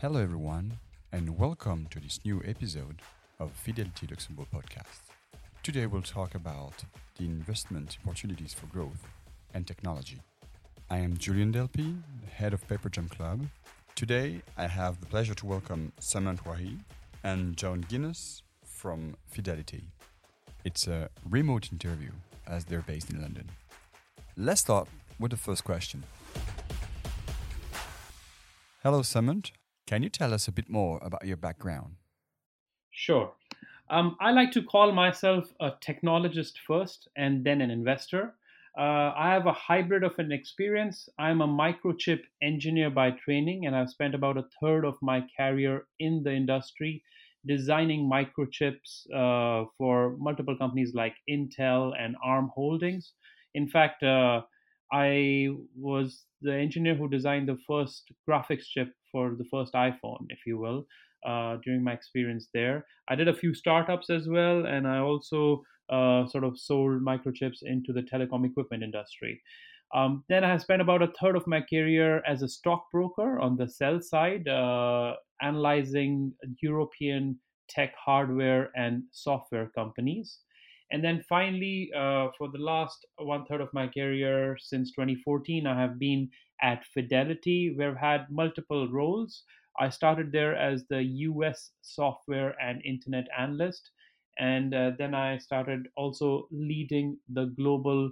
Hello, everyone, and welcome to this new episode of Fidelity Luxembourg podcast. Today, we'll talk about the investment opportunities for growth and technology. I am Julian Delpy, head of Paperjam Club. Today, I have the pleasure to welcome Sumant Wahi and Jon Guinness from Fidelity. It's a remote interview as they're based in London. Let's start with the first question. Hello, Sumant. Can you tell us a bit more about your background? Sure. Um, I like to call myself a technologist first and then an investor. Uh, I have a hybrid of an experience. I'm a microchip engineer by training, and I've spent about a third of my career in the industry designing microchips uh, for multiple companies like Intel and ARM Holdings. In fact, uh, I was the engineer who designed the first graphics chip for the first iPhone, if you will, uh, during my experience there. I did a few startups as well, and I also uh, sort of sold microchips into the telecom equipment industry. Um, then I spent about a third of my career as a stockbroker on the sell side, uh, analyzing European tech hardware and software companies. And then finally, uh, for the last one third of my career since 2014, I have been at Fidelity, where I've had multiple roles. I started there as the US software and internet analyst. And uh, then I started also leading the global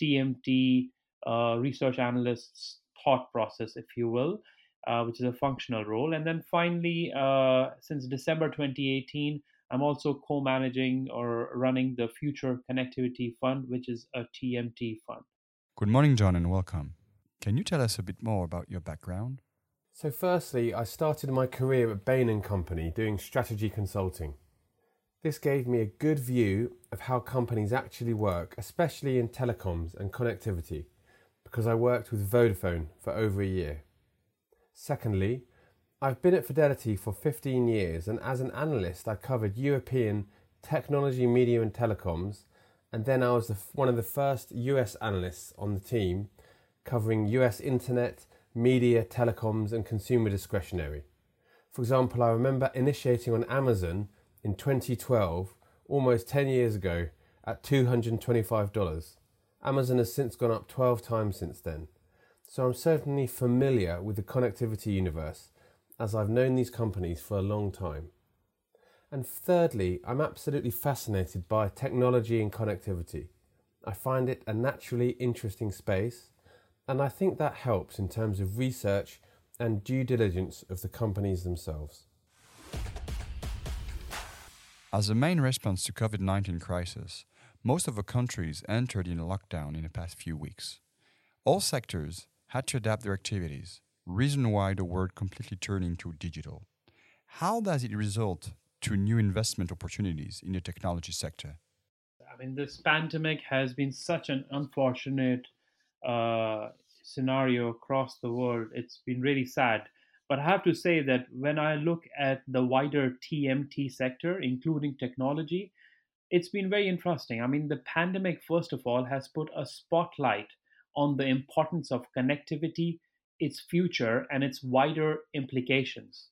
TMT uh, research analysts thought process, if you will, uh, which is a functional role. And then finally, uh, since December 2018, I'm also co managing or running the Future Connectivity Fund, which is a TMT fund. Good morning, Jon, and welcome. Can you tell us a bit more about your background? So, firstly, I started my career at Bain and Company doing strategy consulting. This gave me a good view of how companies actually work, especially in telecoms and connectivity, because I worked with Vodafone for over a year. Secondly, I've been at Fidelity for 15 years, and as an analyst, I covered European technology, media, and telecoms. And then I was the, one of the first US analysts on the team covering US internet, media, telecoms, and consumer discretionary. For example, I remember initiating on Amazon in 2012, almost 10 years ago, at $225. Amazon has since gone up 12 times since then. So I'm certainly familiar with the connectivity universe as I've known these companies for a long time. And thirdly, I'm absolutely fascinated by technology and connectivity. I find it a naturally interesting space, and I think that helps in terms of research and due diligence of the companies themselves. As a main response to COVID-19 crisis, most of the countries entered in lockdown in the past few weeks. All sectors had to adapt their activities, reason why the world completely turned into digital. How does it result to new investment opportunities in the technology sector? I mean, this pandemic has been such an unfortunate uh, scenario across the world. It's been really sad. But I have to say that when I look at the wider TMT sector, including technology, it's been very interesting. I mean, the pandemic, first of all, has put a spotlight on the importance of connectivity its future and its wider implications.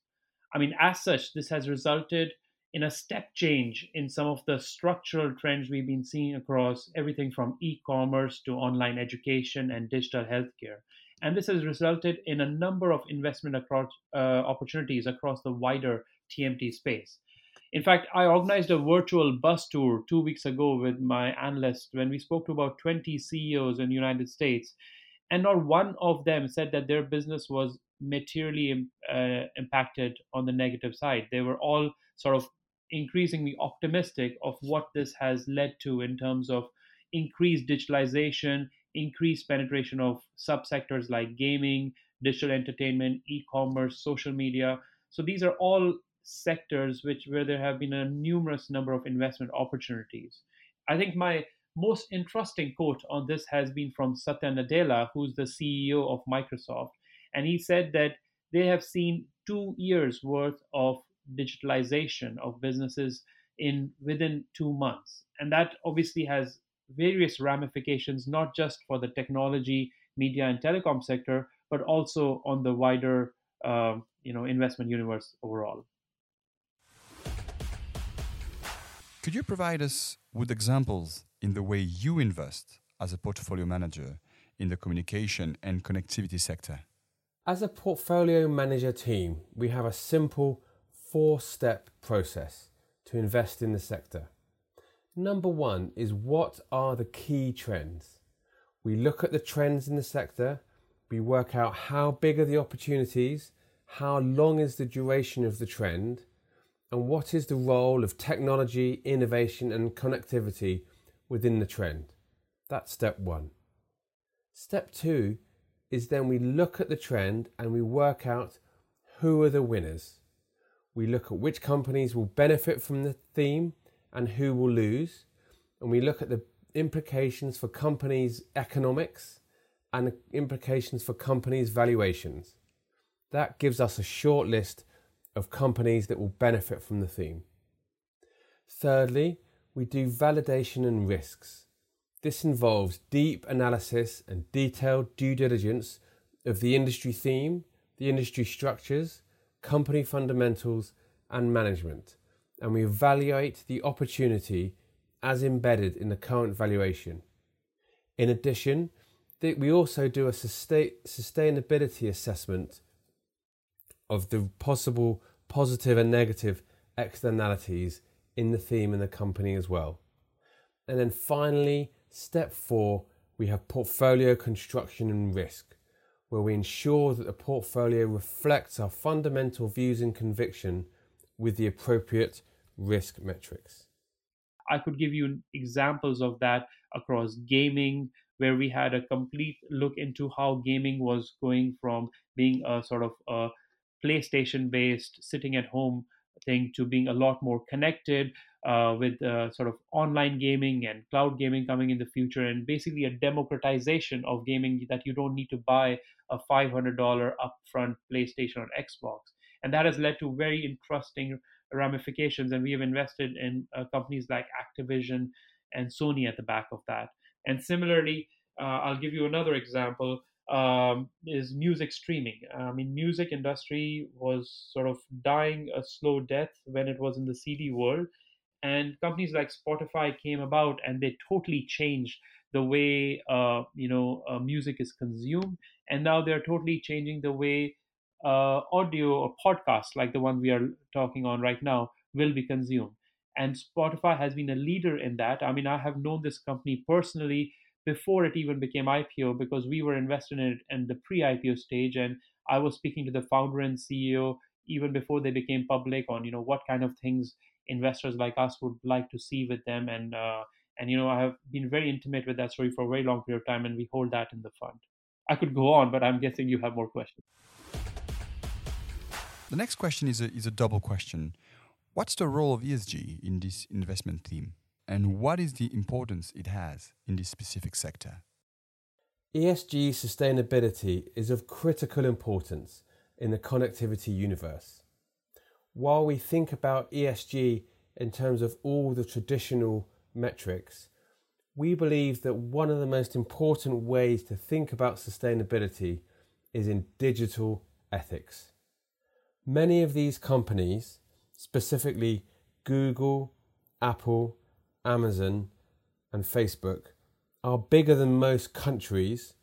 I mean, as such, this has resulted in a step change in some of the structural trends we've been seeing across everything from e commerce to online education and digital healthcare. And this has resulted in a number of investment across, uh, opportunities across the wider TMT space. In fact, I organized a virtual bus tour two weeks ago with my analyst when we spoke to about 20 CEOs in the United States and not one of them said that their business was materially uh, impacted on the negative side. They were all sort of increasingly optimistic of what this has led to in terms of increased digitalization, increased penetration of subsectors like gaming, digital entertainment, e-commerce, social media. So these are all sectors which where there have been a numerous number of investment opportunities. I think my most interesting quote on this has been from Satya Nadella, who's the CEO of Microsoft. And he said that they have seen two years worth of digitalization of businesses in within two months. And that obviously has various ramifications, not just for the technology, media, and telecom sector, but also on the wider uh, you know investment universe overall. Could you provide us with examples in the way you invest as a portfolio manager in the communication and connectivity sector? As a portfolio manager team, we have a simple four step process to invest in the sector. Number one is what are the key trends? We look at the trends in the sector, we work out how big are the opportunities, how long is the duration of the trend, and what is the role of technology, innovation, and connectivity within the trend? That's step one. Step two is then we look at the trend and we work out who are the winners. We look at which companies will benefit from the theme and who will lose. And we look at the implications for companies' economics and implications for companies' valuations. That gives us a short list of companies that will benefit from the theme. Thirdly, we do validation and risks. This involves deep analysis and detailed due diligence of the industry theme, the industry structures, company fundamentals, and management, and we evaluate the opportunity as embedded in the current valuation. In addition, we also do a sustainability assessment of the possible positive and negative externalities in the theme and the company as well. And then finally, step four, we have portfolio construction and risk, where we ensure that the portfolio reflects our fundamental views and conviction with the appropriate risk metrics. I could give you examples of that across gaming, where we had a complete look into how gaming was going from being a sort of a PlayStation based, sitting at home thing to being a lot more connected uh, with uh, sort of online gaming and cloud gaming coming in the future, and basically a democratization of gaming that you don't need to buy a $500 upfront PlayStation or Xbox. And that has led to very interesting ramifications. And we have invested in uh, companies like Activision and Sony at the back of that. And similarly, uh, I'll give you another example um, is music streaming. I mean, music industry was sort of dying a slow death when it was in the CD world, and companies like Spotify came about and they totally changed the way uh, you know uh, music is consumed, and now they're totally changing the way uh, audio or podcasts like the one we are talking on right now will be consumed. And Spotify has been a leader in that. I mean, I have known this company personally before it even became IPO because we were invested in it in the pre-IPO stage, and I was speaking to the founder and CEO even before they became public on you know what kind of things investors like us would like to see with them, and uh, and you know I have been very intimate with that story for a very long period of time, and we hold that in the fund. I could go on, but I'm guessing you have more questions. The next question is a, is a double question. What's the role of ESG in this investment theme? And what is the importance it has in this specific sector? ESG sustainability is of critical importance in the connectivity universe. While we think about ESG in terms of all the traditional metrics, we believe that one of the most important ways to think about sustainability is in digital ethics. Many of these companies, specifically Google, Apple, Amazon, and Facebook are bigger than most countries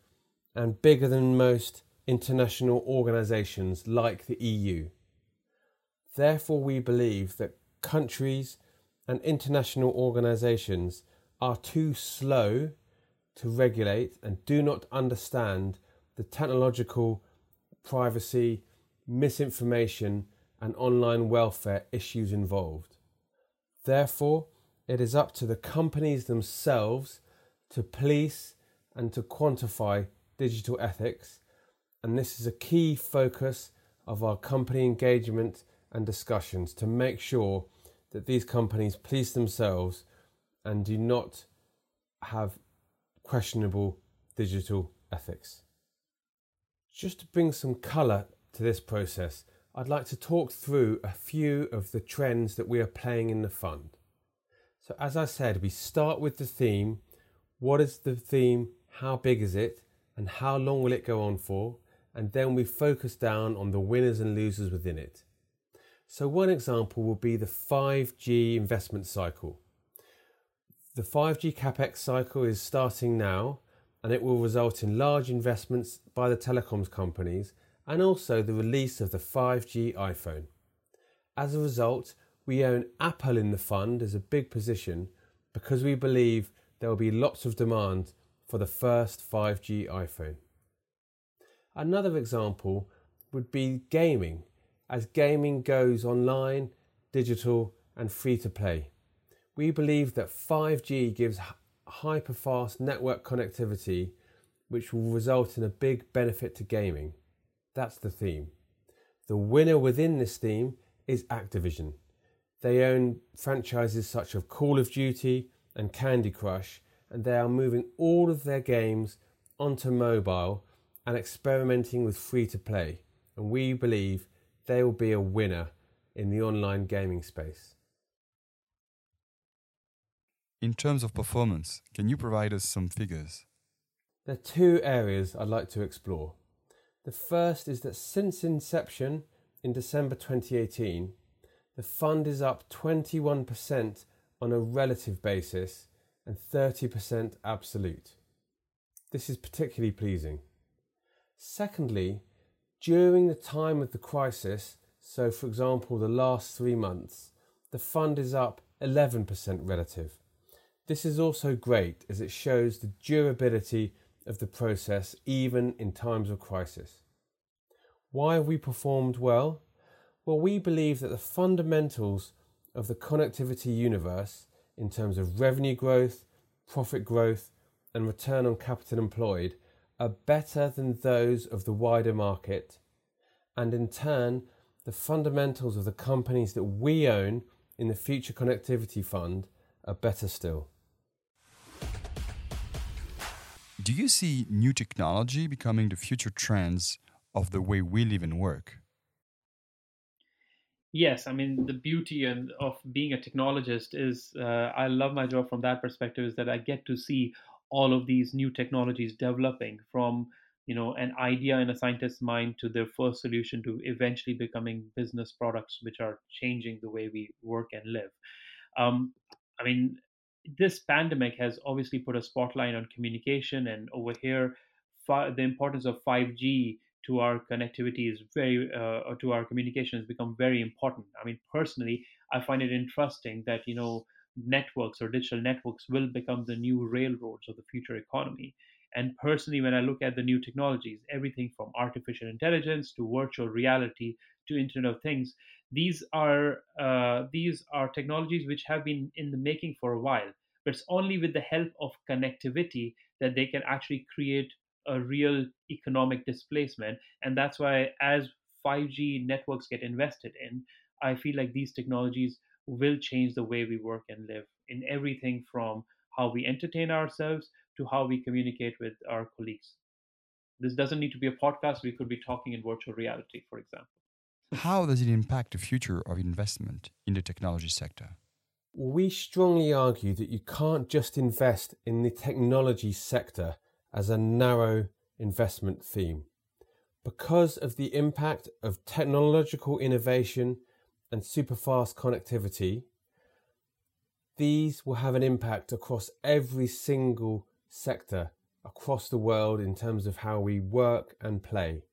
and bigger than most international organizations like the EU. Therefore, we believe that countries and international organizations are too slow to regulate and do not understand the technological privacy, misinformation, and online welfare issues involved. Therefore, it is up to the companies themselves to police and to quantify digital ethics, and this is a key focus of our company engagement and discussions to make sure that these companies police themselves and do not have questionable digital ethics. Just to bring some colour to this process, I'd like to talk through a few of the trends that we are playing in the fund. So, as I said, we start with the theme. What is the theme? How big is it? And how long will it go on for? and then we focus down on the winners and losers within it. So, one example will be the 5G investment cycle. The 5G capex cycle is starting now, and it will result in large investments by the telecoms companies and also the release of the 5G iPhone. As a result, we own Apple in the fund as a big position because we believe there will be lots of demand for the first 5G iPhone. Another example would be gaming, as gaming goes online, digital, and free to play. We believe that 5G gives hyperfast network connectivity, which will result in a big benefit to gaming. That's the theme. The winner within this theme is Activision. They own franchises such as Call of Duty and Candy Crush, and they are moving all of their games onto mobile and experimenting with free to play. And we believe they will be a winner in the online gaming space. In terms of performance, can you provide us some figures? There are two areas I'd like to explore. The first is that since inception in December 2018, the fund is up 21% on a relative basis and 30% absolute. This is particularly pleasing. Secondly, during the time of the crisis, so for example, the last three months, the fund is up 11% relative. This is also great as it shows the durability of the process even in times of crisis. Why have we performed well? Well, we believe that the fundamentals of the connectivity universe in terms of revenue growth, profit growth, and return on capital employed are better than those of the wider market, and in turn, the fundamentals of the companies that we own in the Future Connectivity Fund are better still. Do you see new technology becoming the future trends of the way we live and work? Yes, I mean the beauty and of being a technologist is uh, I love my job from that perspective is that I get to see all of these new technologies developing from you know an idea in a scientist's mind to their first solution to eventually becoming business products which are changing the way we work and live. Um, I mean, this pandemic has obviously put a spotlight on communication, and over here, the importance of 5G to our connectivity is very uh, to our communication has become very important. I mean personally i find it interesting that you know networks or digital networks will become the new railroads of the future economy. And personally when i look at the new technologies everything from artificial intelligence to virtual reality to internet of things these are uh, these are technologies which have been in the making for a while but it's only with the help of connectivity that they can actually create a real economic displacement. And that's why, as 5G networks get invested in, I feel like these technologies will change the way we work and live in everything from how we entertain ourselves to how we communicate with our colleagues. This doesn't need to be a podcast, we could be talking in virtual reality, for example. How does it impact the future of investment in the technology sector? We strongly argue that you can't just invest in the technology sector as a narrow investment theme. Because of the impact of technological innovation and superfast connectivity, these will have an impact across every single sector across the world in terms of how we work and play.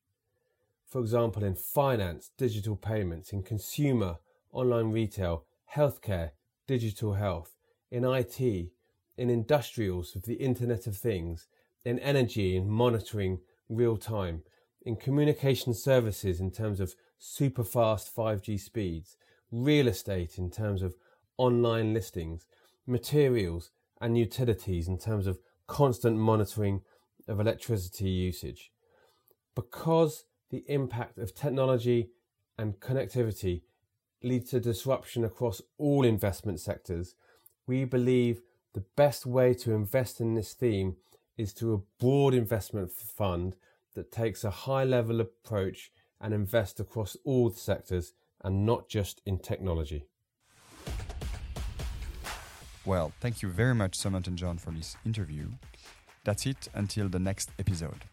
For example, in finance, digital payments, in consumer, online retail, healthcare, digital health, in IT, in industrials with the Internet of Things, in energy in monitoring real time, in communication services in terms of super fast 5G speeds, real estate in terms of online listings, materials and utilities in terms of constant monitoring of electricity usage. Because the impact of technology and connectivity leads to disruption across all investment sectors, we believe the best way to invest in this theme is to a broad investment fund that takes a high level approach and invests across all sectors and not just in technology. Well, thank you very much, Sumant and Jon, for this interview. That's it until the next episode.